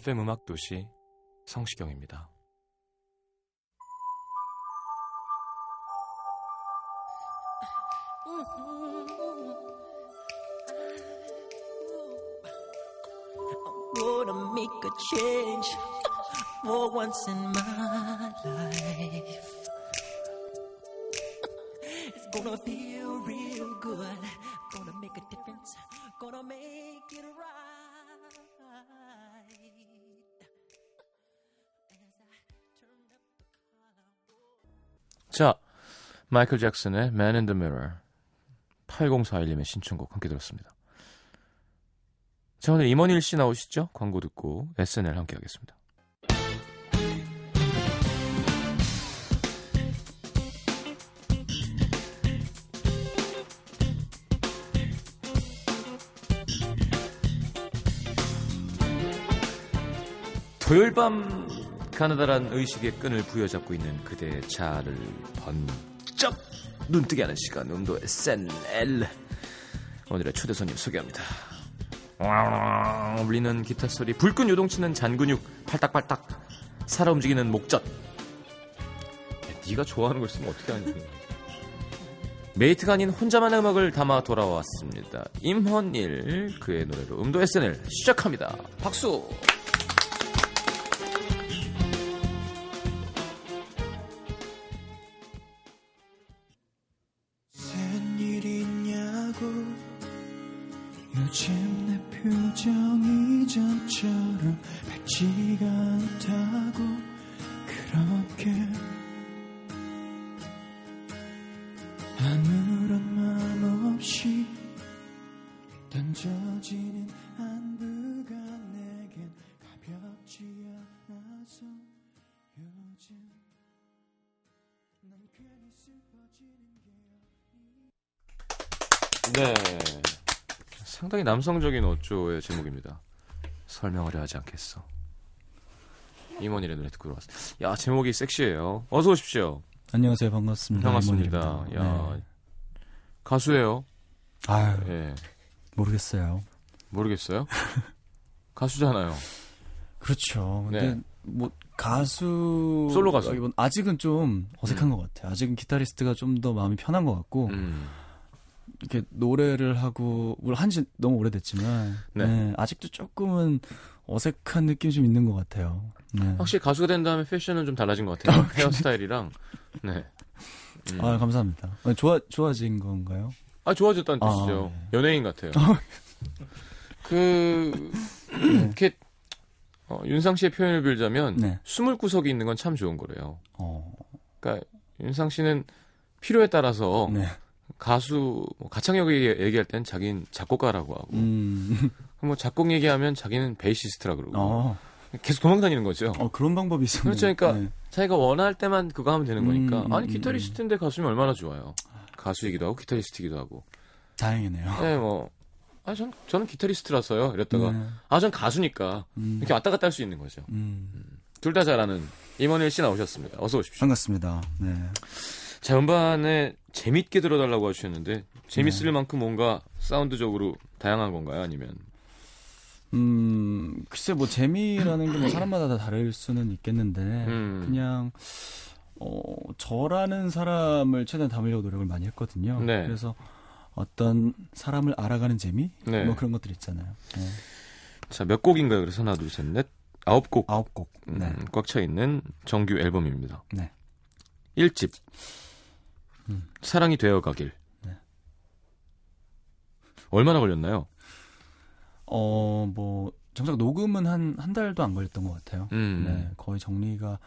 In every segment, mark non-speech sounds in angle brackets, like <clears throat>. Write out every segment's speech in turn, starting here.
FM 음악 도시 성시경입니다. gonna make a change for once in my life. It's gonna feel real good. Gonna make a difference. Gonna make it right. 자, 마이클 잭슨의 Man in the Mirror 8041님의 신청곡 함께 들었습니다. 자, 오늘 임원일 씨 나오시죠? 광고 듣고 SNL 함께 하겠습니다. 토요일 밤 가느다란 의식의 끈을 부여잡고 있는 그대의 자아를 번쩍 눈뜨게 하는 시간 음도 SNL 오늘의 초대 손님 소개합니다. 울리는 기타 소리 불끈 요동치는 잔근육 팔딱팔딱 살아 움직이는 목젖. 야, 네가 좋아하는 걸 쓰면 어떻게 하니? 메이트가 아닌 혼자만의 음악을 담아 돌아왔습니다. 임헌일 그의 노래로 음도 SNL 시작합니다. 박수 남성적인 어조의 제목입니다. 설명하려 하지 않겠어. 임원일의 노래 듣고 들어왔어. 야, 제목이 섹시해요. 어서 오십시오. 안녕하세요. 반갑습니다. 반갑습니다. 야, 네. 가수예요. 아유, 예. 모르겠어요. 모르겠어요? <laughs> 가수잖아요. 그렇죠. 근데 네. 뭐 가수 솔로 가수. 라기보다 아직은 좀 어색한 음. 것 같아요. 아직은 기타리스트가 좀 더 마음이 편한 것 같고 음. 이렇게 노래를 하고 물론 한지 너무 오래됐지만 네. 네, 아직도 조금은 어색한 느낌이 좀 있는 것 같아요. 네. 확실히 가수가 된 다음에 패션은 좀 달라진 것 같아요. 헤어스타일이랑. 네. 음. <laughs> 아 감사합니다. 아, 좋아 좋아진 건가요? 아, 좋아졌다는 아, 뜻이죠. 네. 연예인 같아요. <laughs> 그, 이렇게, 어, 윤상 씨의 표현을 빌자면, 네. 스물 구석이 있는 건 참 좋은 거래요. 어, 그러니까, 윤상 씨는 필요에 따라서 네. 가수, 뭐 가창력 얘기- 얘기할 땐 자기는 작곡가라고 하고, 음, 뭐 작곡 얘기하면 자기는 베이시스트라 그러고, 어, 계속 도망다니는 거죠. 어 그런 방법이 있었네요. 그렇죠. 그러니까 네. 자기가 원할 때만 그거 하면 되는 거니까. 음, 아니, 음, 기타리스트인데 가수면 얼마나 좋아요. 가수이기도 하고, 기타리스트이기도 하고. 다행이네요. 네, 뭐, 아, 전, 저는 기타리스트라서요. 이랬다가, 네. 아, 전 가수니까. 음, 이렇게 왔다 갔다 할 수 있는 거죠. 음. 둘 다 잘하는 임원일 씨 나오셨습니다. 어서 오십시오. 반갑습니다. 네. 자, 음반에 재밌게 들어달라고 하셨는데, 재밌을 네. 만큼 뭔가 사운드적으로 다양한 건가요? 아니면? 음, 글쎄 뭐 재미라는 게 뭐 사람마다 다 다를 수는 있겠는데 음. 그냥 어 저라는 사람을 최대한 담으려고 노력을 많이 했거든요. 네. 그래서 어떤 사람을 알아가는 재미 네. 뭐 그런 것들 있잖아요. 네. 자, 몇 곡인가요? 그래서 하나, 둘, 셋, 넷. 아홉 곡. 아홉 곡. 음, 네. 꽉차 있는 정규 앨범입니다. 네. 1집. 음. 사랑이 되어가길. 네. 얼마나 걸렸나요? 어, 뭐, 정작 녹음은 한, 한 달도 안 걸렸던 것 같아요. 음. 네, 거의 정리가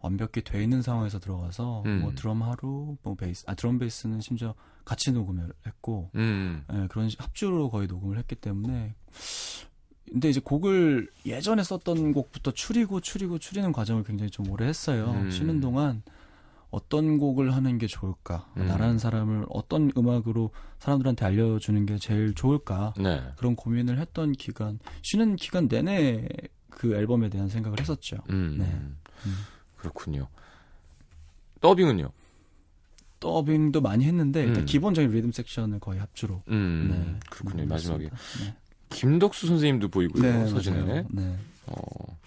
완벽히 돼 있는 상황에서 들어가서, 음. 뭐 드럼 하루, 뭐 베이스, 아, 드럼 베이스는 심지어 같이 녹음을 했고, 음. 예, 그런 식- 합주로 거의 녹음을 했기 때문에, 근데 이제 곡을 예전에 썼던 곡부터 추리고 추리고 추리는 과정을 굉장히 좀 오래 했어요. 음. 쉬는 동안 어떤 곡을 하는 게 좋을까? 음. 나라는 사람을 어떤 음악으로 사람들한테 알려주는 게 제일 좋을까? 네. 그런 고민을 했던 기간, 쉬는 기간 내내 그 앨범에 대한 생각을 했었죠. 음. 네. 음. 그렇군요. 더빙은요? 더빙도 많이 했는데 일단 음. 기본적인 리듬 섹션을 거의 합주로. 음. 네. 그렇군요. 음, 마지막에. 네. 김덕수 선생님도 보이고요. 네, 서진에. 네. 어.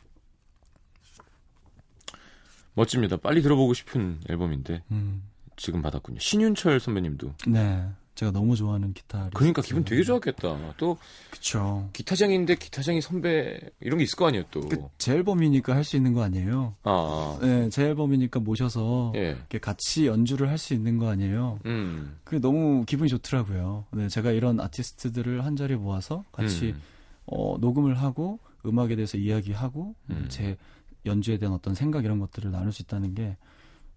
멋집니다. 빨리 들어보고 싶은 앨범인데 음. 지금 받았군요. 신윤철 선배님도. 네. 제가 너무 좋아하는 기타. 그러니까 기분 되게 좋았겠다. 또 그쵸. 기타장인데 기타장이 선배 이런 게 있을 거 아니에요 또. 그, 제 앨범이니까 할 수 있는 거 아니에요? 아, 네, 제 앨범이니까 모셔서 예. 이렇게 같이 연주를 할 수 있는 거 아니에요? 음. 그게 너무 기분이 좋더라고요. 네, 제가 이런 아티스트들을 한 자리에 모아서 같이 음. 어, 녹음을 하고 음악에 대해서 이야기하고 음. 제 연주에 대한 어떤 생각 이런 것들을 나눌 수 있다는 게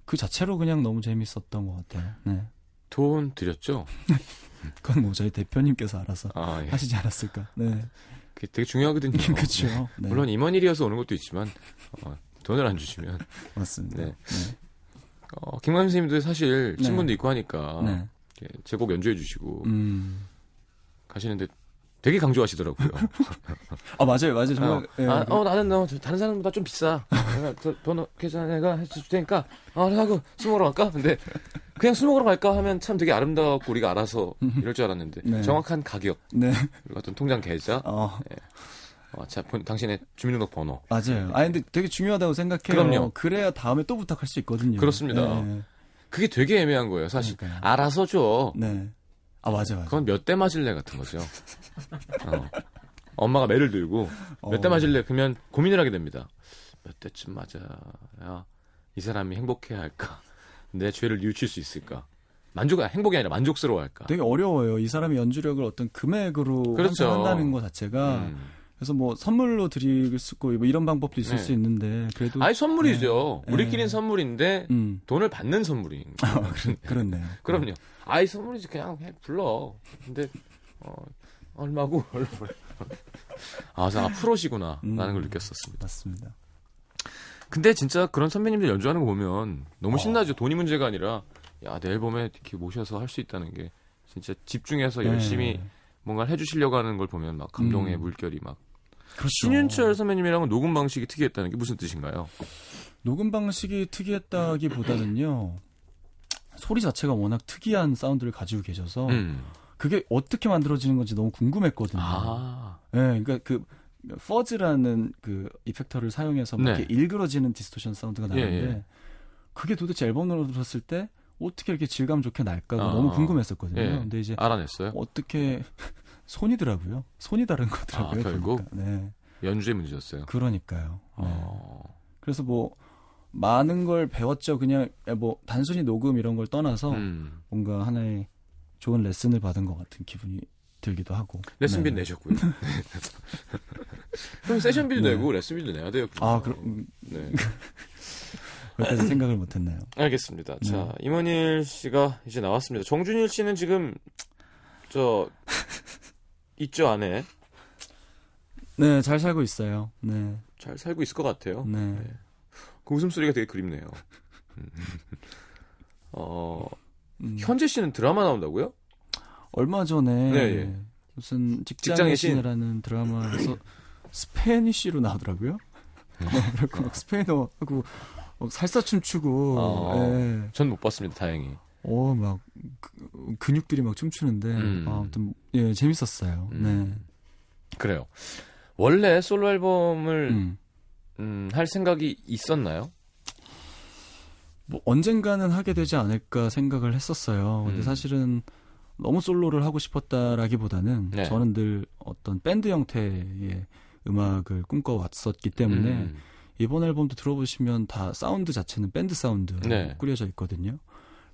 그 자체로 그냥 너무 재밌었던 것 같아요. 네, 돈 드렸죠? <laughs> 그건 뭐 저희 대표님께서 알아서 아, 예. 하시지 않았을까. 네, 그게 되게 중요하거든요. <laughs> 그렇죠. 네, 물론 임원일이어서 오는 것도 있지만 어, 돈을 안 주시면 <laughs> 맞습니다. 네. 어, 김광현 선생님도 사실 네. 친분도 있고 하니까 네. 제곡 연주해 주시고 음. 가시는데 되게 강조하시더라고요. 아 맞아요, 맞아요. 정말. 어, 예, 아, 그- 어, 나는 너 다른 사람보다 좀 비싸. 내가 더- 돈 계산 내가 해줄 테니까 어, 하고 술 먹으러 갈까? 근데 그냥 술 먹으러 갈까 하면 참 되게 아름다웠고 우리가 알아서 이럴 줄 알았는데 네. 정확한 가격 네. 그리고 어떤 통장 계좌, 어, 어, 자, 본- 당신의 주민등록 번호. 맞아요. 아 근데 되게 중요하다고 생각해요. 그럼요. 그래야 다음에 또 부탁할 수 있거든요. 그렇습니다. 네. 그게 되게 애매한 거예요, 사실. 그러니까요. 알아서 줘. 네. 아 맞아 맞아. 그건 몇 대 맞을래 같은 거죠. 어. 엄마가 매를 들고 몇대 어. 맞을래 그러면 고민을 하게 됩니다. 몇 대쯤 맞아야 이 사람이 행복해야 할까? 내 죄를 뉘우칠 수 있을까? 만족 행복이 아니라 만족스러워할까? 되게 어려워요. 이 사람의 연주력을 어떤 금액으로 그렇죠. 환산한다는 것 자체가 음. 그래서 뭐 선물로 드릴 수 있고 뭐 이런 방법도 있을 네. 수 있는데 그래도 아니 선물이죠. 네. 우리끼리는 네. 선물인데 음 돈을 받는 선물인. <laughs> 아, 그렇, 그렇 네요. <laughs> 그럼요. 아이 선물이지 그냥 해, 불러. 근데 어, 얼마고 <laughs> 얼마. 아, 저 앞으로시구나 음. 라는 걸 느꼈었습니다. 맞습니다. 근데 진짜 그런 선배님들 연주하는 거 보면 너무 어. 신나죠. 돈이 문제가 아니라 야, 내 앨범에 이렇게 모셔서 할 수 있다는 게 진짜 집중해서 네. 열심히 뭔가를 해주시려고 하는 걸 보면 막 감동의 음. 물결이 막. 그렇죠. 신윤철 선배님이랑은 녹음 방식이 특이했다는 게 무슨 뜻인가요? 녹음 방식이 특이했다기보다는요. 소리 자체가 워낙 특이한 사운드를 가지고 계셔서 음. 그게 어떻게 만들어지는 건지 너무 궁금했거든요. 아, 네, 그러니까 그 fuzz라는 그 effector를 사용해서 막 네. 이렇게 일그러지는 distortion 사운드가 예, 나는데 예. 그게 도대체 앨범으로 들었을 때 어떻게 이렇게 질감 좋게 날까 가 아, 너무 궁금했었거든요. 예. 근데 이제 알아냈어요. 어떻게 손이더라고요. 손이 다른 거더라고요. 아, 결국? 보니까. 네, 연주의 문제였어요. 그러니까요. 네. 어. 그래서 뭐 많은 걸 배웠죠. 그냥 뭐 단순히 녹음 이런 걸 떠나서 음. 뭔가 하나의 좋은 레슨을 받은 것 같은 기분이 들기도 하고. 레슨비 네. 내셨고요. <laughs> 그럼 세션비도 네. 내고 레슨비도 내야 돼요. 아, 그럼 네. <laughs> 그렇게까지 생각을 못 했나요? 알겠습니다. 네. 자, 임원일 씨가 이제 나왔습니다. 정준일 씨는 지금 저 있죠 안에 네, 잘 살고 있어요. 네, 잘 살고 있을 것 같아요. 네. 그 웃음소리가 되게 그립네요. 음. 어, 음, 현재 씨는 드라마 나온다고요? 얼마 전에 네, 예. 무슨 직장의 직장의 신. 신이라는 드라마에서 스페니쉬로 나오더라고요. 음. 어, 그래고 막 스페인어 하고 막 살사 춤 추고, 어. 예. 전못 봤습니다. 다행히. 어, 막 그- 근육들이 막 춤추는데, 음. 아, 아무튼 예 재밌었어요. 음. 그래요. 원래 솔로 네. 앨범을 음. 음, 할 생각이 있었나요? 뭐 언젠가는 하게 되지 않을까 생각을 했었어요. 근데 음. 사실은 너무 솔로를 하고 싶었다라기보다는 네. 저는 늘 어떤 밴드 형태의 음악을 꿈꿔왔었기 때문에 음. 이번 앨범도 들어보시면 다 사운드 자체는 밴드 사운드로 네. 꾸려져 있거든요.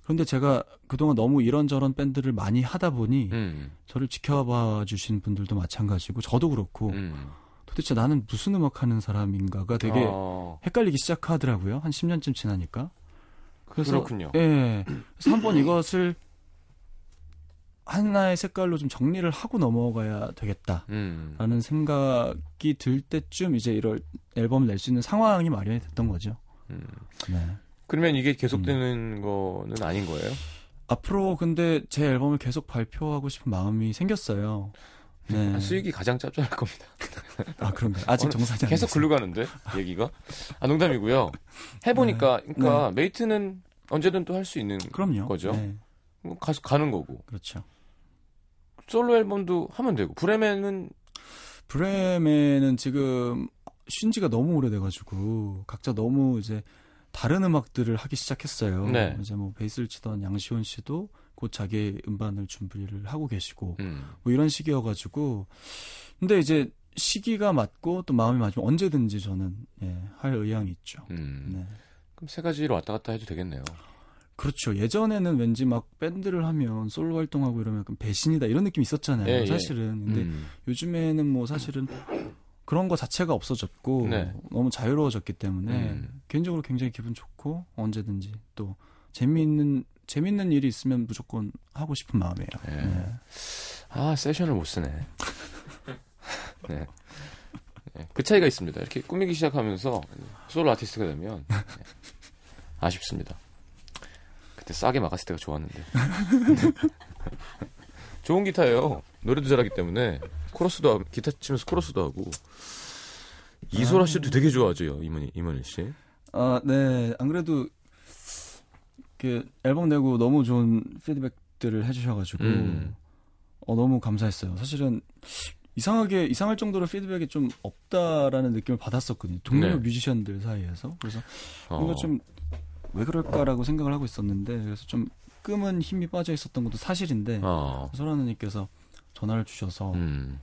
그런데 제가 그동안 너무 이런저런 밴드를 많이 하다 보니 음. 저를 지켜봐 주신 분들도 마찬가지고 저도 그렇고 음. 도대체 나는 무슨 음악 하는 사람인가가 되게 어, 헷갈리기 시작하더라고요. 한 10년쯤 지나니까. 그래서 그렇군요. 예. 그래서 한번 이것을 하나의 색깔로 좀 정리를 하고 넘어가야 되겠다라는 음. 생각이 들 때쯤 이제 이럴 앨범을 낼 수 있는 상황이 마련이 됐던 거죠. 음. 네. 그러면 이게 계속되는 거는 아닌 거예요? 앞으로 근데 제 앨범을 계속 발표하고 싶은 마음이 생겼어요. 네. 아, 수익이 가장 짭짤할 겁니다. <laughs> 아 그런가요? 아직 정사지 계속. 글로 가는데 얘기가 아 농담이고요. 해보니까 그러니까 메이트는 언제든 또 할 수 있는 그럼요. 거죠. 네, 뭐 가서 가는 거고 그렇죠. 솔로 앨범도 하면 되고 브레멘은 브레멘은 지금 쉰 지가 너무 오래돼가지고 각자 너무 이제 다른 음악들을 하기 시작했어요. 네. 이제 뭐 베이스를 치던 양시온 씨도 곧 자기 음반을 준비를 하고 계시고 음. 뭐 이런 시기여가지고 근데 이제 시기가 맞고 또 마음이 맞으면 언제든지 저는 예, 할 의향이 있죠. 음. 네. 그럼 세 가지로 왔다 갔다 해도 되겠네요. 그렇죠. 예전에는 왠지 막 밴드를 하면 솔로 활동하고 이러면 약간 배신이다 이런 느낌이 있었잖아요. 예, 예. 사실은. 근데 음. 요즘에는 뭐 사실은 그런 거 자체가 없어졌고 네. 너무 자유로워졌기 때문에 음. 개인적으로 굉장히 기분 좋고 언제든지 또 재미있는 재밌는 일이 있으면 무조건 하고 싶은 마음이에요. 예. 네. 아 세션을 못 쓰네. <laughs> 네. 네, 그 차이가 있습니다. 이렇게 꾸미기 시작하면서 솔로 아티스트가 되면 네, 아쉽습니다. 그때 싸게 막았을 때가 좋았는데. <laughs> 좋은 기타예요. 노래도 잘하기 때문에 코러스도 하고, 기타 치면서 코러스도 하고 이소라 씨도 되게 좋아하죠 이문희 이문희 씨. 아, 네. 안 그래도 그 앨범 내고 너무 좋은 피드백들을 해주셔가지고 음. 어, 너무 감사했어요. 사실은 이상하게 이상할 정도로 피드백이 좀 없다라는 느낌을 받았었거든요. 동료 네. 뮤지션들 사이에서 그래서 어. 뭔가 좀왜 그럴까라고 생각을 하고 있었는데 그래서 좀 끔은 힘이 빠져 있었던 것도 사실인데 어. 소라 누님께서 전화를 주셔서 음.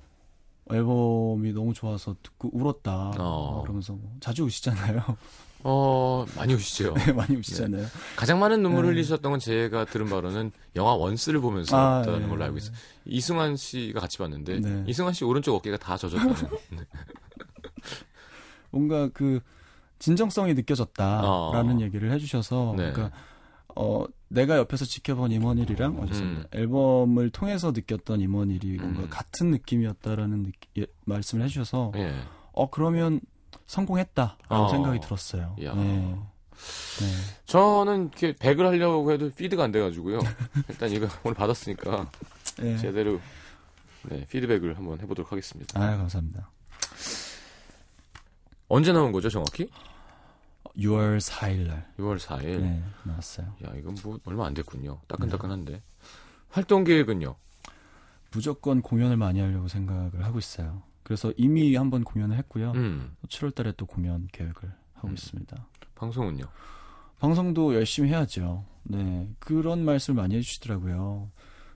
앨범이 너무 좋아서 듣고 울었다 어. 그러면서 뭐 자주 우시잖아요. <laughs> 어 많이 오시죠. <laughs> 네, 많이 우시잖아요. 가장 많은 눈물을 네. 흘리셨던 건 제가 들은 바로는 영화 원스를 보면서 아, 였다는 네. 걸로 알고 있어요. 이승환 씨가 같이 봤는데 네. 이승환 씨 오른쪽 어깨가 다 젖었다는. <laughs> 네. 뭔가 그 진정성이 느껴졌다라는 어. 얘기를 해주셔서 네. 그러니까 어 내가 옆에서 지켜본 임원일이랑 어쨌든 음. 앨범을 통해서 느꼈던 임원일이 뭔가 음. 같은 느낌이었다라는 느끼, 예, 말씀을 해주셔서 예. 어 그러면 성공했다라고 어. 생각이 들었어요. 네. 네. 저는 이렇게 백을 하려고 해도 피드가 안 돼가지고요. 일단 이거 <laughs> 오늘 받았으니까 네. 제대로 네, 피드백을 한번 해보도록 하겠습니다. 아 감사합니다. 언제 나온 거죠, 정확히? 6월 4일 날 6월 4일. 네, 나왔어요. 야, 이건 뭐 얼마 안 됐군요. 따끈따끈한데. 활동 계획은요? 무조건 공연을 많이 하려고 생각을 하고 있어요. 그래서 이미 한번 공연을 했고요. 음, 7월 달에 또 공연 계획을 하고 음. 있습니다. 방송은요? 방송도 열심히 해야죠. 네. 그런 말씀을 많이 해주시더라고요.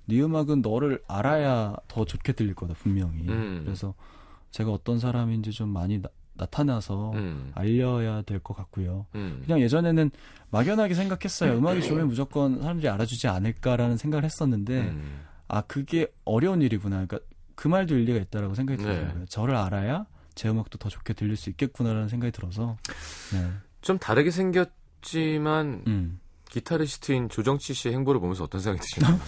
네 음악은 너를 알아야 더 좋게 들릴 거다, 분명히. 음. 그래서 제가 어떤 사람인지 좀 많이 나, 타나서 음, 알려야 될 것 같고요. 음. 그냥 예전에는 막연하게 생각했어요. <clears throat> 음악이 좋으면 무조건 사람들이 알아주지 않을까라는 생각을 했었는데, 음. 아, 그게 어려운 일이구나. 그러니까 그 말도 일리가 있다라고 생각이 네. 들더라고요. 저를 알아야 제 음악도 더 좋게 들릴 수 있겠구나라는 생각이 들어서, 네. 좀 다르게 생겼지만 음. 기타리스트인 조정치 씨의 행보를 보면서 어떤 생각이 드시나요? <laughs>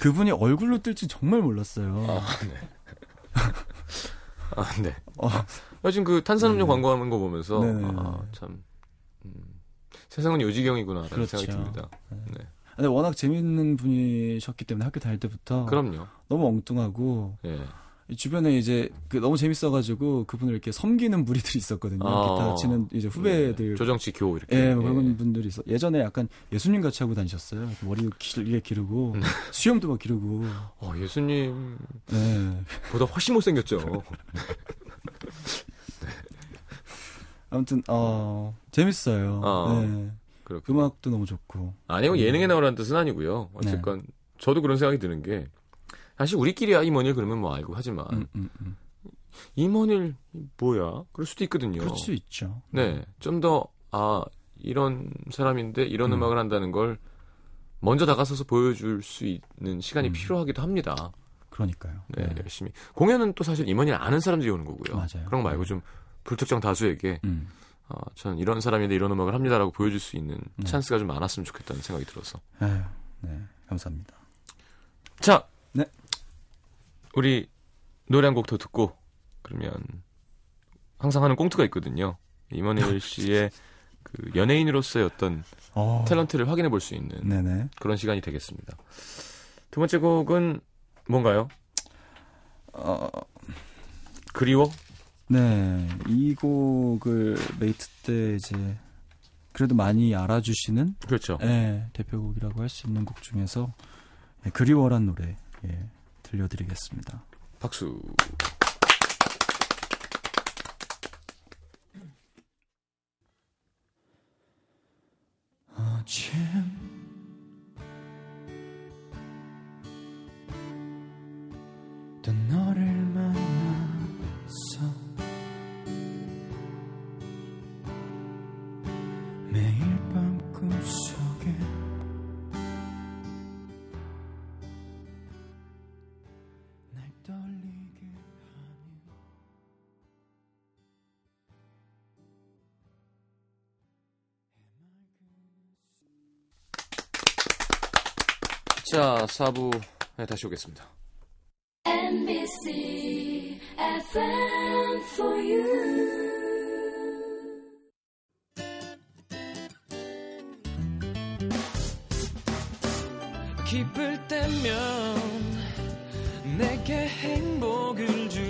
그분이 얼굴로 뜰지 정말 몰랐어요. 아, 네. 어, 아, 지금 그 탄산음료 네. 광고하는 거 보면서 네네네. 아, 참 음, 세상은 요지경이구나 라는 그렇죠. 생각이 듭니다. 네. 근데 워낙 재밌는 분이셨기 때문에 학교 다닐 때부터 그럼요. 너무 엉뚱하고 예. 이 주변에 이제 그 너무 재밌어가지고 그분을 이렇게 섬기는 무리들이 있었거든요. 아. 기타 치는 이제 후배들. 네. 조정치 교 이렇게. 예, 뭐 그런 분들이 있어. 예전에 약간 예수님 같이 하고 다니셨어요. 머리도 길게 기르고 네. 수염도 막 기르고. 어, 예수님 보다 예. 훨씬 못생겼죠. <laughs> 아무튼 어 재밌어요. 어. 네. 그렇군요. 음악도 너무 좋고. 아니고 예능에 나오라는 뜻은 아니고요. 어쨌건 저도 그런 생각이 드는 게 사실 우리끼리야 임원일 그러면 뭐 알고 하지만 음, 음, 음. 임원일 뭐야? 그럴 수도 있거든요. 그럴 수 있죠. 네, 좀 더 아 이런 사람인데 이런 음. 음. 악을 한다는 걸 먼저 다가서서 보여줄 수 있는 시간이 음. 필요하기도 합니다. 그러니까요. 네, 열심히. 공연은 또 사실 임원이를 아는 사람들이 오는 거고요. 맞아요. 그런 거 말고 네. 좀 불특정 다수에게 음. 어, 저는 이런 사람인데 이런 음악을 합니다라고 보여줄 수 있는 네. 찬스가 좀 많았으면 좋겠다는 생각이 들어서. 에휴, 네, 감사합니다. 자, 네. 우리 노래 한 곡 더 듣고 그러면 항상 하는 꽁트가 있거든요. 이만일 <laughs> 씨의 그 연예인으로서의 어떤 어, 탤런트를 확인해 볼 수 있는 네네. 그런 시간이 되겠습니다. 두 번째 곡은 뭔가요? 어, 그리워? 네, 이 곡을 메이트 때 이제 그래도 많이 알아주시는 그렇죠. 예, 대표곡이라고 할 수 있는 곡 중에서 예, 그리워란 노래 예, 들려드리겠습니다. 박수. 아침 자, 4부에 다시 오겠습니다. NBC FM for you. 기쁠 때면 내게 행복을 주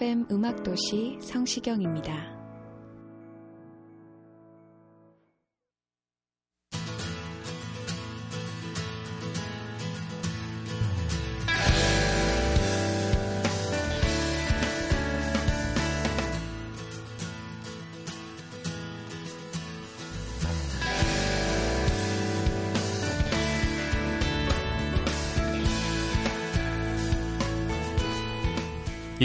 FM 음악도시 성시경입니다.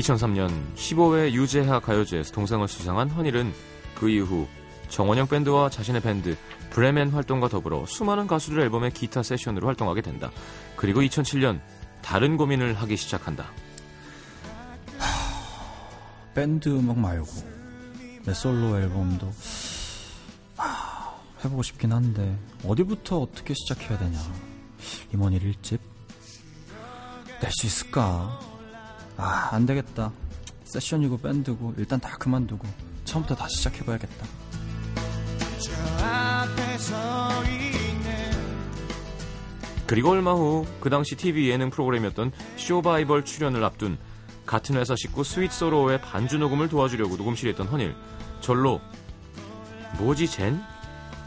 2003년 15회 유재하 가요제에서 동상을 수상한 헌일은 그 이후 정원영 밴드와 자신의 밴드 브레멘 활동과 더불어 수많은 가수들 앨범의 기타 세션으로 활동하게 된다. 그리고 2007년 다른 고민을 하기 시작한다. 밴드 음악 말고 내 솔로 앨범도 하, 해보고 싶긴 한데 어디부터 어떻게 시작해야 되냐 임헌일 1집 낼 수 있을까 아 안 되겠다 세션이고 밴드고 일단 다 그만두고 처음부터 다시 시작해봐야겠다 그리고 얼마 후 그 당시 TV 예능 프로그램이었던 쇼바이벌 출연을 앞둔 같은 회사 식구 스윗소로우의 반주 녹음을 도와주려고 녹음실에 있던 헌일. 절로 뭐지 쟨?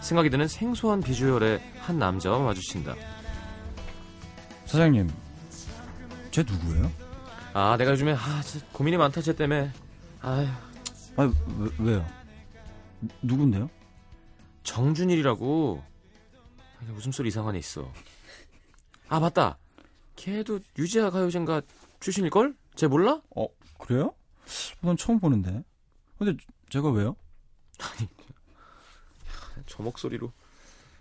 생각이 드는 생소한 비주얼의 한 남자와 마주친다. 사장님 쟤 누구예요? 아 내가 요즘에 아 고민이 많다 쟤 때문에 아휴 아 왜, 왜요? 누- 누군데요? 정준일이라고 아, 웃음소리 이상한 애 있어 아 맞다 걔도 유지아 가요제인가 출신일걸? 쟤 몰라? 어 그래요? 난 처음 보는데 근데 제가 왜요? 저 목소리로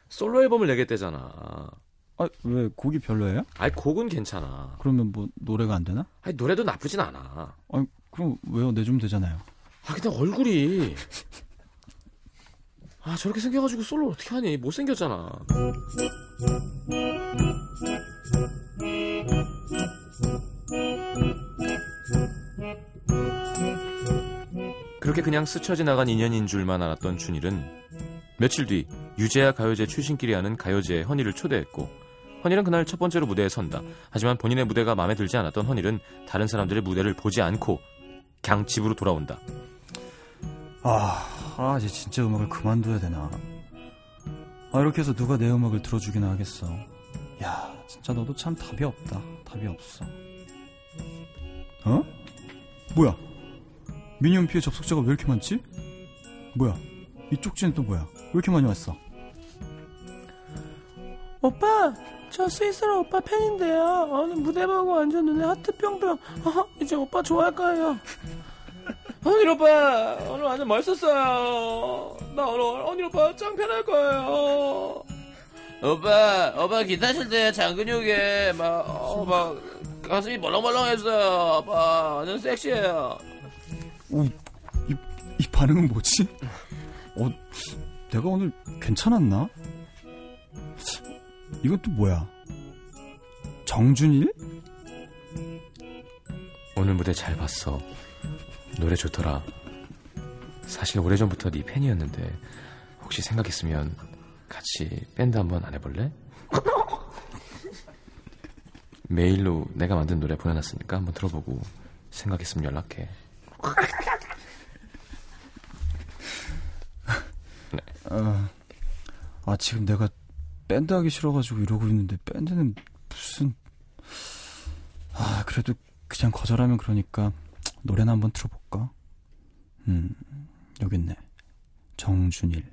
솔로 앨범을 내겠대잖아 아 왜 곡이 별로예요? 아이 곡은 괜찮아 그러면 뭐 노래가 안 되나? 아니 노래도 나쁘진 않아 아니 그럼 왜요? 내주면 되잖아요 아 근데 얼굴이 아 저렇게 생겨가지고 솔로 어떻게 하니 못 생겼잖아 그렇게 그냥 스쳐 지나간 인연인 줄만 알았던 준일은 며칠 뒤 유재하 가요제 출신끼리 하는 가요제에 허니를 초대했고 허니는 그날 첫 번째로 무대에 선다. 하지만 본인의 무대가 마음에 들지 않았던 허니는 다른 사람들의 무대를 보지 않고 그냥 집으로 돌아온다. 아, 아, 이제 진짜 음악을 그만둬야 되나. 아, 이렇게 해서 누가 내 음악을 들어주기나 하겠어. 야, 진짜 너도 참 답이 없다. 답이 없어. 어? 뭐야? 미니홈피의 접속자가 왜 이렇게 많지? 뭐야? 이 쪽지는 또 뭐야? 왜 이렇게 많이 왔어? 오빠, 저 스위스로 오빠 팬인데요. 오늘 무대 보고 완전 눈에 하트 뿅뿅. 어, 이제 오빠 좋아할 거예요. 언니 오빠, 오늘 완전 멋있었어요. 나 오늘 언니 오빠 짱 팬할 거예요. 오빠, 오빠 기타 칠 때 장근육에 막, 어, 막 가슴이 벌렁벌렁했어요. 오빠, 완전 섹시해요. 오, 이, 이 반응은 뭐지? 어, 내가 오늘 괜찮았나? 또 뭐야? 정준일? 오늘 무대 잘 봤어. 노래 좋더라. 사실 오래전부터 네 팬이었는데 혹시 생각 있으면 같이 밴드 한번 안 해볼래? <laughs> 메일로 내가 만든 노래 보내놨으니까 한번 들어보고 생각 있으면 연락해. <laughs> 아, 아, 지금 내가 밴드 하기 싫어가지고 이러고 있는데 밴드는 무슨 아 그래도 그냥 거절하면 그러니까 노래나 한번 들어볼까? 음 여기 있네. 정준일.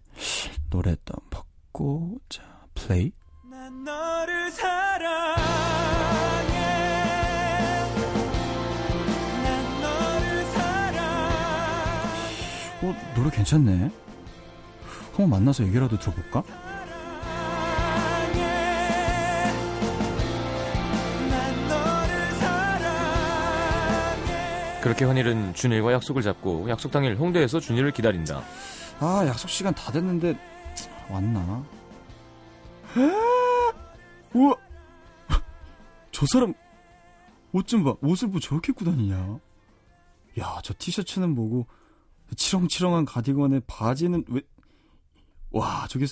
노래 또 받고 자 플레이. 난 너를 사랑해. 난 너를 사랑해. 어 노래 괜찮네. 한번 만나서 얘기라도 들어볼까? 그렇게 헌일은 준일과 약속을 잡고 약속 당일 홍대에서 준일을 기다린다. 아 약속 시간 다 됐는데 왔나? 우와! 저 사람 옷 좀 봐. 옷을 뭐 저렇게 입고 다니냐? 야 저 티셔츠는 뭐고 치렁치렁한 가디건에 바지는 왜 와 저게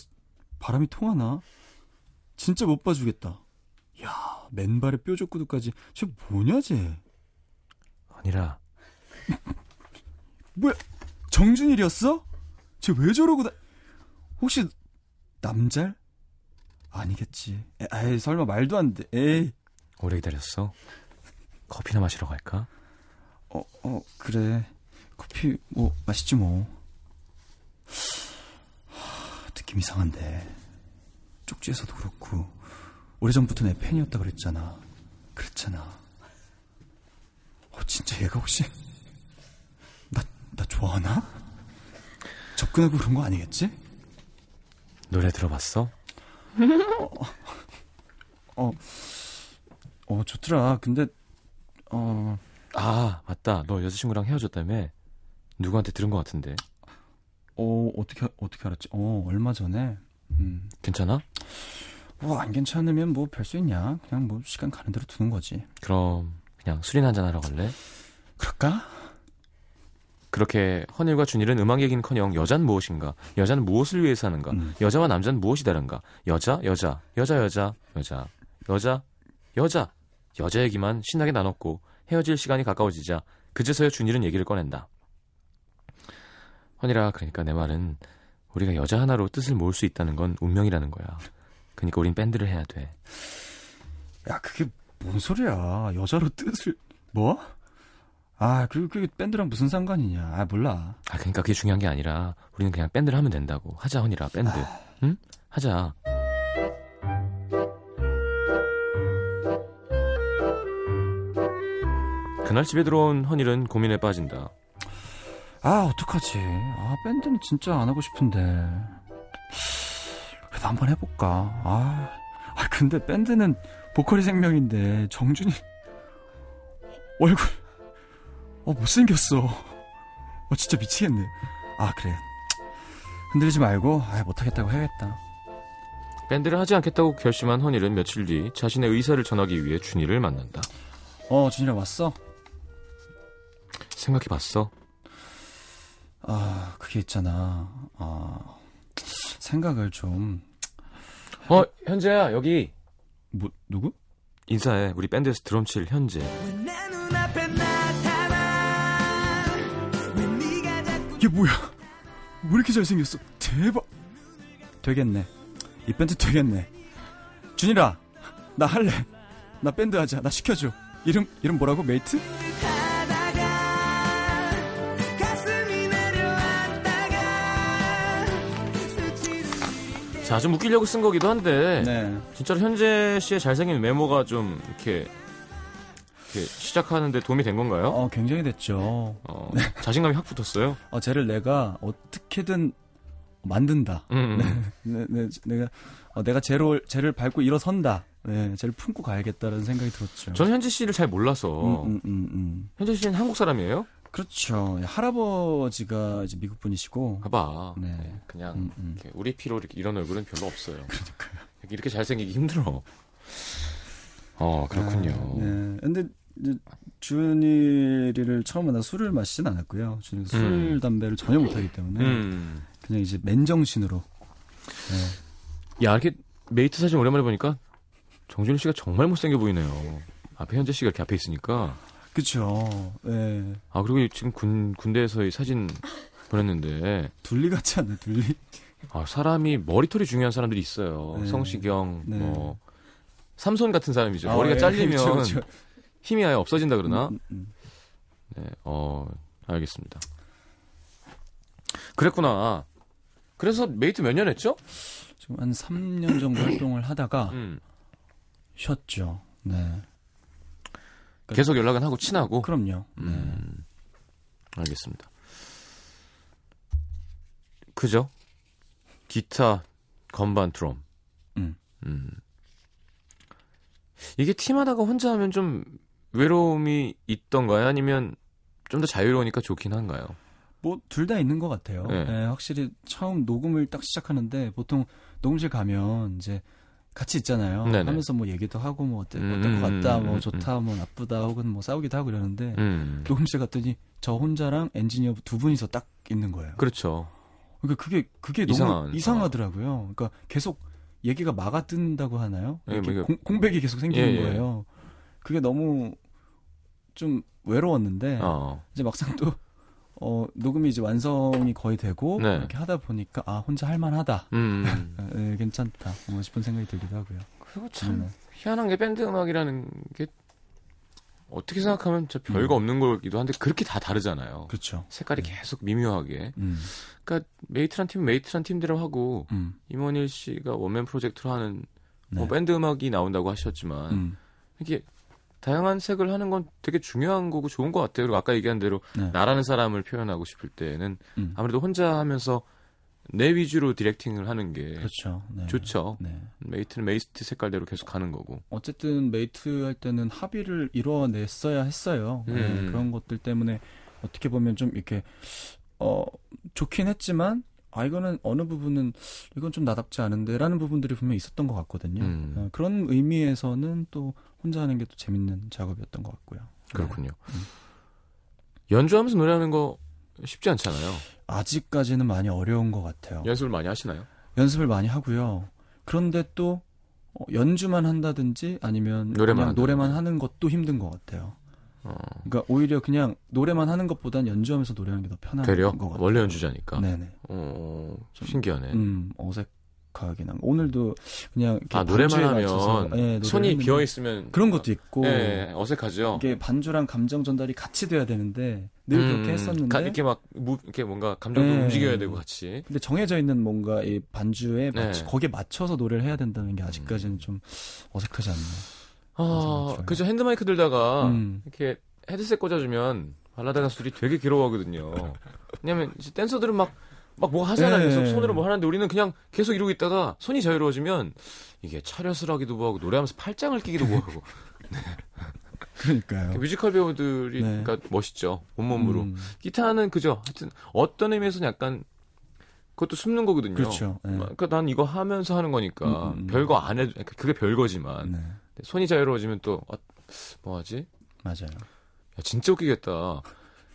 바람이 통하나? 진짜 못 봐주겠다. 야 맨발에 뾰족 구두까지. 저 뭐냐 쟤? 헌일아, <laughs> 뭐야 정준일이었어? 쟤 왜 저러고 다 혹시 남잘? 아니겠지. 에, 에이 설마 말도 안 돼. 에이. 오래 기다렸어. 커피나 마시러 갈까? 어, 어 그래. 커피 뭐 맛있지 뭐. 하, 느낌 이상한데. 쪽지에서도 그렇고. 오래전부터 내 팬이었다 그랬잖아. 그랬잖아. 어 진짜 얘가 혹시 나, 나 좋아하나? 접근하고 그런 거 아니겠지? 노래 들어봤어? <laughs> 어 좋더라 근데 어 아, 맞다. 너 여자친구랑 헤어졌다며? 누구한테 들은 것 같은데. 어, 어떻게, 어떻게 알았지? 어, 얼마 전에. 음. 괜찮아? 뭐, 안 괜찮으면 뭐, 별 수 있냐? 그냥 뭐, 시간 가는 대로 두는 거지. 그럼 그냥 술이나 한잔 하러 갈래? 그럴까? 그렇게 헌일과 준일은 음악 얘기는커녕 여잔 무엇인가, 여자는 무엇을 위해 사는가, 음. 여자와 남자는 무엇이 다른가, 여자, 여자, 여자, 여자, 여자, 여자, 여자, 여자 얘기만 신나게 나눴고 헤어질 시간이 가까워지자 그제서야 준일은 얘기를 꺼낸다. 헌일아, 그러니까 내 말은 우리가 여자 하나로 뜻을 모을 수 있다는 건 운명이라는 거야. 그러니까 우린 밴드를 해야 돼. 야, 그게 뭔 소리야. 여자로 뜻을, 뭐? 아, 그리고 그게 밴드랑 무슨 상관이냐. 아, 몰라. 아, 그러니까 그게 중요한 게 아니라 우리는 그냥 밴드를 하면 된다고. 하자, 헌일아, 밴드. 응? 하자. 그날 집에 들어온 헌일은 고민에 빠진다. 아, 어떡하지. 아, 밴드는 진짜 안 하고 싶은데. 그래도 한번 해볼까. 아, 아 근데 밴드는 보컬이 생명인데, 정준이, 얼굴, 어, 못생겼어. 어, 진짜 미치겠네. 아, 그래. 흔들리지 말고, 아, 못하겠다고 해야겠다. 밴드를 하지 않겠다고 결심한 헌일은 며칠 뒤 자신의 의사를 전하기 위해 준이를 만난다. 어, 준이랑 왔어? 생각해봤어? 아, 그게 있잖아. 아, 생각을 좀, 어, 현재야, 여기. 뭐, 누구? 인사해. 우리 밴드에서 드럼 칠 현재. 이게 뭐야? 왜 이렇게 잘생겼어? 대박! 되겠네. 이 밴드 되겠네. 준일아, 나 할래. 나 밴드 하자. 나 시켜줘. 이름, 이름 뭐라고? 메이트? 자, 좀 웃기려고 쓴 거기도 한데. 네. 진짜로 현재 씨의 잘생긴 외모가 좀 이렇게 시작하는데 도움이 된 건가요? 어, 굉장히 됐죠. 어, 자신감이 확 붙었어요. 어, 쟤를 내가 어떻게든 만든다. 음, 음. 네, 네, 내가, 어, 내가 쟤를, 쟤를 밟고 일어선다. 네, 쟤를 품고 가야겠다라는 생각이 들었죠. 저는 현재 씨를 잘 몰라서. 음, 음, 음, 음. 현재 씨는 한국 사람이에요? 그렇죠. 할아버지가 이제 미국 분이시고. 봐봐. 네. 네, 그냥 우리 피로 이렇게 이런 얼굴은 별로 없어요. 이렇게 잘생기기 힘들어. 어, 그렇군요. 아, 네. 근데 준이를 처음 만나 술을 마시진 않았고요. 준이가 술, 음. 담배를 전혀 못하기 때문에 음. 그냥 이제 맨정신으로. 네. 야, 이렇게 메이트 사진 오랜만에 보니까 정준일 씨가 정말 못생겨 보이네요. 앞에 현재 씨가 이렇게 앞에 있으니까. 그쵸. 네. 아, 그리고 지금 군, 군대에서 이 사진 보냈는데, 둘리 같지 않나요? 둘리? 아, 사람이 머리털이 중요한 사람들이 있어요. 네. 성시경, 네. 뭐, 삼손 같은 사람이죠. 아, 머리가 예, 잘리면 그쵸, 그쵸. 힘이 아예 없어진다 그러나? 음, 음, 네, 어, 알겠습니다. 그랬구나. 그래서 메이트 몇 년 했죠? 지금 한 3년 정도 <clears throat> 활동을 하다가 음. 쉬었죠. 네. 계속 연락은 하고 친하고. 그럼요. 네. 음, 알겠습니다. 그죠? 기타, 건반, 드럼. 음. 음. 이게 팀하다가 혼자 하면 좀 외로움이 있던가요? 아니면 좀 더 자유로우니까 좋긴 한가요? 뭐 둘 다 있는 것 같아요. 네. 네, 확실히 처음 녹음을 딱 시작하는데 보통 녹음실 가면 이제 같이 있잖아요. 네네. 하면서 뭐 얘기도 하고 뭐 어때 음, 어떨 것 같다, 음, 뭐 음, 좋다, 뭐 나쁘다, 혹은 뭐 싸우기도 하고 이러는데 음. 녹음실 갔더니 저 혼자랑 엔지니어 두 분이서 딱 있는 거예요. 그렇죠. 그러니까 그게 그게 너무 이상한 이상하더라고요. 그러니까 계속 얘기가 막아 뜬다고 하나요? 예, 이렇게 뭐 공, 공백이 계속 생기는 예, 예. 거예요. 그게 너무 좀 외로웠는데 어. 이제 막상 또 어, 녹음이 이제 완성이 거의 되고 네. 이렇게 하다 보니까 아 혼자 할만하다, 음. 에, <laughs> 괜찮다 뭐 싶은 생각이 들기도 하고요. 그리고 참 네. 희한한 게 밴드 음악이라는 게 어떻게 생각하면 저 별거 없는 거기도 한데 그렇게 다 다르잖아요. 그렇죠. 색깔이 계속 미묘하게. 음, 그러니까 메이트란 팀 메이트란 팀대로 하고 음, 임헌일 씨가 원맨 프로젝트로 하는 뭐 네. 밴드 음악이 나온다고 하셨지만 음, 이게 다양한 색을 하는 건 되게 중요한 거고 좋은 것 같아요. 그리고 아까 얘기한 대로 네. 나라는 사람을 표현하고 싶을 때는 음. 아무래도 혼자 하면서 내 위주로 directing을 하는 게 그렇죠. 네. 좋죠. 네. 메이트는 메이트 색깔대로 계속 가는 거고. 어쨌든 메이트 할 때는 합의를 이뤄냈어야 했어요. 네, 음. 그런 것들 때문에 어떻게 보면 좀 이렇게 어 좋긴 했지만 아 이거는 어느 부분은 이건 좀 나답지 않은데라는 부분들이 분명 히 있었던 것 같거든요. 음. 어, 그런 의미에서는 또 혼자 하는 게 또 재밌는 작업이었던 것 같고요. 그렇군요. 음. 연주하면서 노래하는 거 쉽지 않잖아요. 네. 아직까지는 많이 어려운 것 같아요. 연습을 많이 하시나요? 연습을 많이 하고요. 그런데 또 어, 연주만 한다든지 아니면 노래만. 노래만 하는 것도 힘든 것 같아요. 어, 그러니까 오히려 그냥 노래만 하는 것보단 연주하면서 노래하는 게 더 편한 되려 것 같아요. 원래 연주자니까. 네네. 어, 신기하네. 음 어색 한. 오늘도 그냥 아 노래만 하면 노래를 손이 비어 있으면 그런 것도 있고 예, 어색하죠. 이게 반주랑 감정 전달이 같이 돼야 되는데 늘 그렇게 음, 했었는데 가- 이렇게 막 무, 이렇게 뭔가 감정도 네. 움직여야 되고 같이. 근데 정해져 있는 뭔가 이 반주에 네. 맞- 거기에 맞춰서 노래를 해야 된다는 게 아직까지는 좀 어색하지 않나요? 아. 그죠 핸드마이크 들다가 음. 이렇게 헤드셋 꽂아주면 발라드 가수들이 되게 괴로워하거든요. 왜냐면 댄서들은 막 막 뭐 하잖아요. 네. 계속 손으로 뭐 하는데 우리는 그냥 계속 이러고 있다가 손이 자유로워지면 이게 차렷을 하기도 뭐하고 노래하면서 팔짱을 끼기도 뭐하고. <laughs> 네. 그러니까요. 뮤지컬 배우들이 네. 그러니까 멋있죠. 온몸으로. 음, 기타는 그죠. 하여튼 어떤 의미에서는 약간 그것도 숨는 거거든요. 그렇죠. 네. 그러니까 난 이거 하면서 하는 거니까 음, 음, 음. 별거 안 해도 그러니까 그게 별거지만 네, 손이 자유로워지면 또 어, 뭐하지? 맞아요. 야, 진짜 웃기겠다.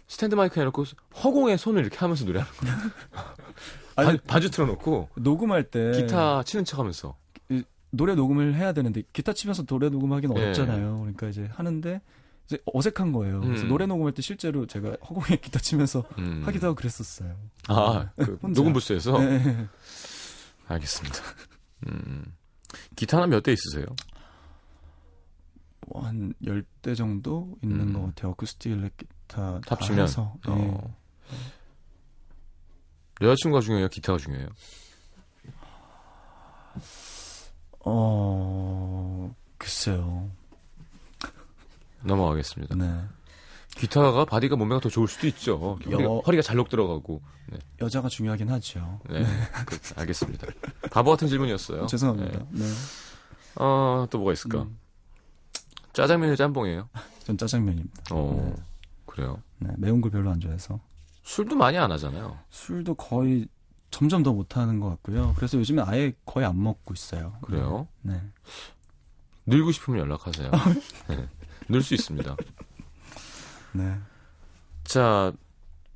스탠드 마이크 해놓고 허공에 손을 이렇게 하면서 노래하는 거야. <laughs> 아니, 바, 바주 틀어놓고 녹음할 때 기타 치는 척하면서. 노래 녹음을 해야 되는데 기타 치면서 노래 녹음하기는 예. 어렵잖아요. 그러니까 이제 하는데 이제 어색한 거예요. 그래서 음. 노래 녹음할 때 실제로 제가 허공에 <laughs> 기타 치면서 음. 하기도 하고 그랬었어요. 아, 그 혼자. 녹음 부스에서 네. 알겠습니다. 음. 기타는 몇 대 있으세요? 뭐한 10대 정도 있는 음. 것 같아요. 어쿠스틱 일렉 기타 다 합치면 해서. 예. 어. 여자친구가 중요해요? 기타가 중요해요? 어, 글쎄요. 넘어가겠습니다. 네. 기타가 바디가 몸매가 더 좋을 수도 있죠. 허리가, 여- 허리가 잘록 들어가고. 네, 여자가 중요하긴 하죠. 네. 그, 알겠습니다. 바보 같은 질문이었어요. 죄송합니다. 네. 네. 어, 또 뭐가 있을까? 음. 짜장면이 짬뽕이에요? 전 짜장면입니다. 어, 네. 그래요. 네, 매운 걸 별로 안 좋아해서. 술도 많이 안 하잖아요. 술도 거의 점점 더 못하는 것 같고요. 그래서 요즘에 아예 거의 안 먹고 있어요. 그래요? 네. 늘고 싶으면 연락하세요. 네. 늘수 있습니다. 네. 자,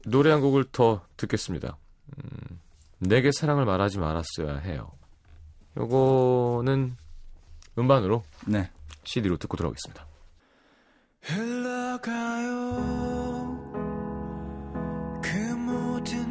노래 한 곡을 더 듣겠습니다. 음, 내게 사랑을 말하지 말았어야 해요. 요거는 음반으로 네. CD로 듣고 들어오겠습니다. 흘러가요. 그 모든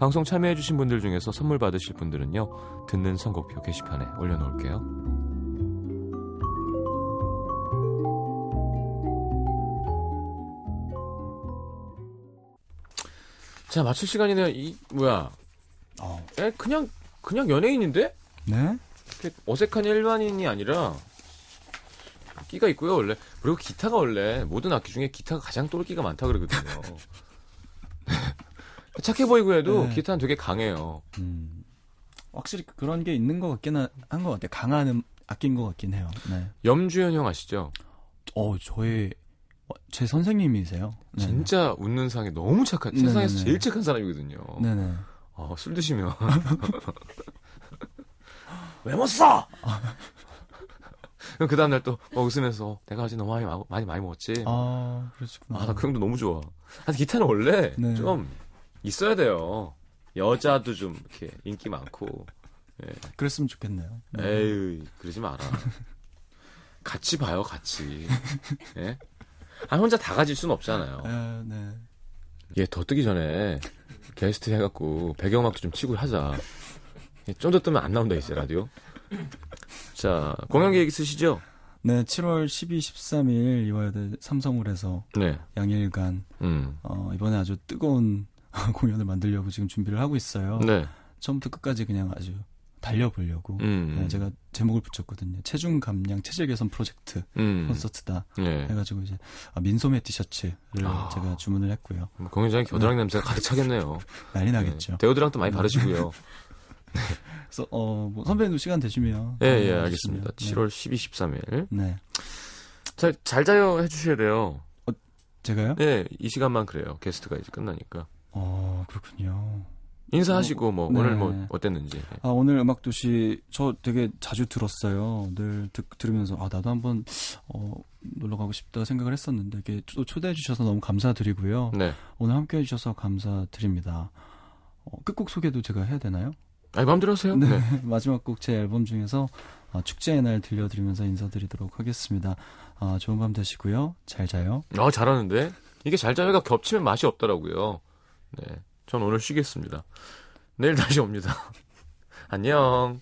방송 참여해주신 분들 중에서 선물 받으실 분들은요, 듣는 선곡표 게시판에 올려놓을게요. 자, 마칠 시간이네요. 이, 뭐야. 어. 에, 그냥, 그냥 연예인인데? 네. 어색한 일반인이 아니라, 끼가 있고요, 원래. 그리고 기타가 원래, 모든 악기 중에 기타가 가장 똘끼가 많다 그러거든요. <laughs> 착해 보이고 해도 네. 기타는 되게 강해요. 음. 확실히 그런 게 있는 것 같기는 한것 같아요. 강한 음, 악기인 것 같긴 해요. 네. 염주현 형 아시죠? 어, 저의 어, 제 선생님이세요. 네. 진짜 웃는 상에 너무 착한 네네네. 세상에서 제일 착한 사람이거든요. 네네. 어, 술 드시면 <laughs> 왜 못 써? 그 다음날 또 어, 웃으면서 내가 어제 너무 많이, 마- 많이 많이 먹었지. 아, 그러시구나. 아, 나그 형도 너무 좋아. 하여튼 기타는 원래 네. 좀 있어야 돼요. 여자도 좀 이렇게 인기 많고. 그랬으면 좋겠네요. 네. 에이, 그러지 마라. 같이 봐요, 같이. 예? 아, 혼자 다 가질 순 없잖아요. 에, 네. 얘더 뜨기 전에 게스트 해갖고 배경음악도 좀 치고 하자. 좀더 뜨면 안 나온다, 이제 라디오. 자, 공연 계획 있으시죠? 네, 7월 12, 13일 이화여대 삼성홀에서 네. 양일간 음. 어, 이번에 아주 뜨거운 <laughs> 공연을 만들려고 지금 준비를 하고 있어요. 네. 처음부터 끝까지 그냥 아주 달려보려고. 음. 네, 제가 제목을 붙였거든요. 체중 감량 체질 개선 프로젝트 음. 콘서트다. 네. 해가지고 이제 아, 민소매 티셔츠를 아. 제가 주문을 했고요. 뭐 공연장에 겨드랑이 냄새가 가득 차겠네요. <laughs> 난리 나겠죠. 네. 데오드랑도 많이 바르시고요. <laughs> 그래서 어, 뭐 선배님도 시간 되시면 예, 예, 어, 알겠습니다. 네. 7월 12, 13일. 네. 자, 잘 자요 해주셔야 돼요. 제가요? 예, 이 시간만 그래요. 게스트가 이제 끝나니까. 어, 그렇군요. 인사하시고 뭐 네. 오늘 뭐 어땠는지. 아, 오늘 음악 도시 저 되게 자주 들었어요. 늘 듣, 들으면서 아 나도 한번 어, 놀러 가고 싶다 생각을 했었는데 이게 또 초대해 주셔서 너무 감사드리고요. 네. 오늘 함께 해 주셔서 감사드립니다. 어, 끝곡 소개도 제가 해야 되나요? 아니 마음대로 하세요. 네. 네. <laughs> 마지막 곡 제 앨범 중에서 아, 축제의 날 들려드리면서 인사드리도록 하겠습니다. 아, 좋은 밤 되시고요. 잘 자요. 아 잘하는데 이게 잘 자요가 겹치면 맛이 없더라고요. 네. 전 오늘 쉬겠습니다. 내일 다시 옵니다. <laughs> 안녕.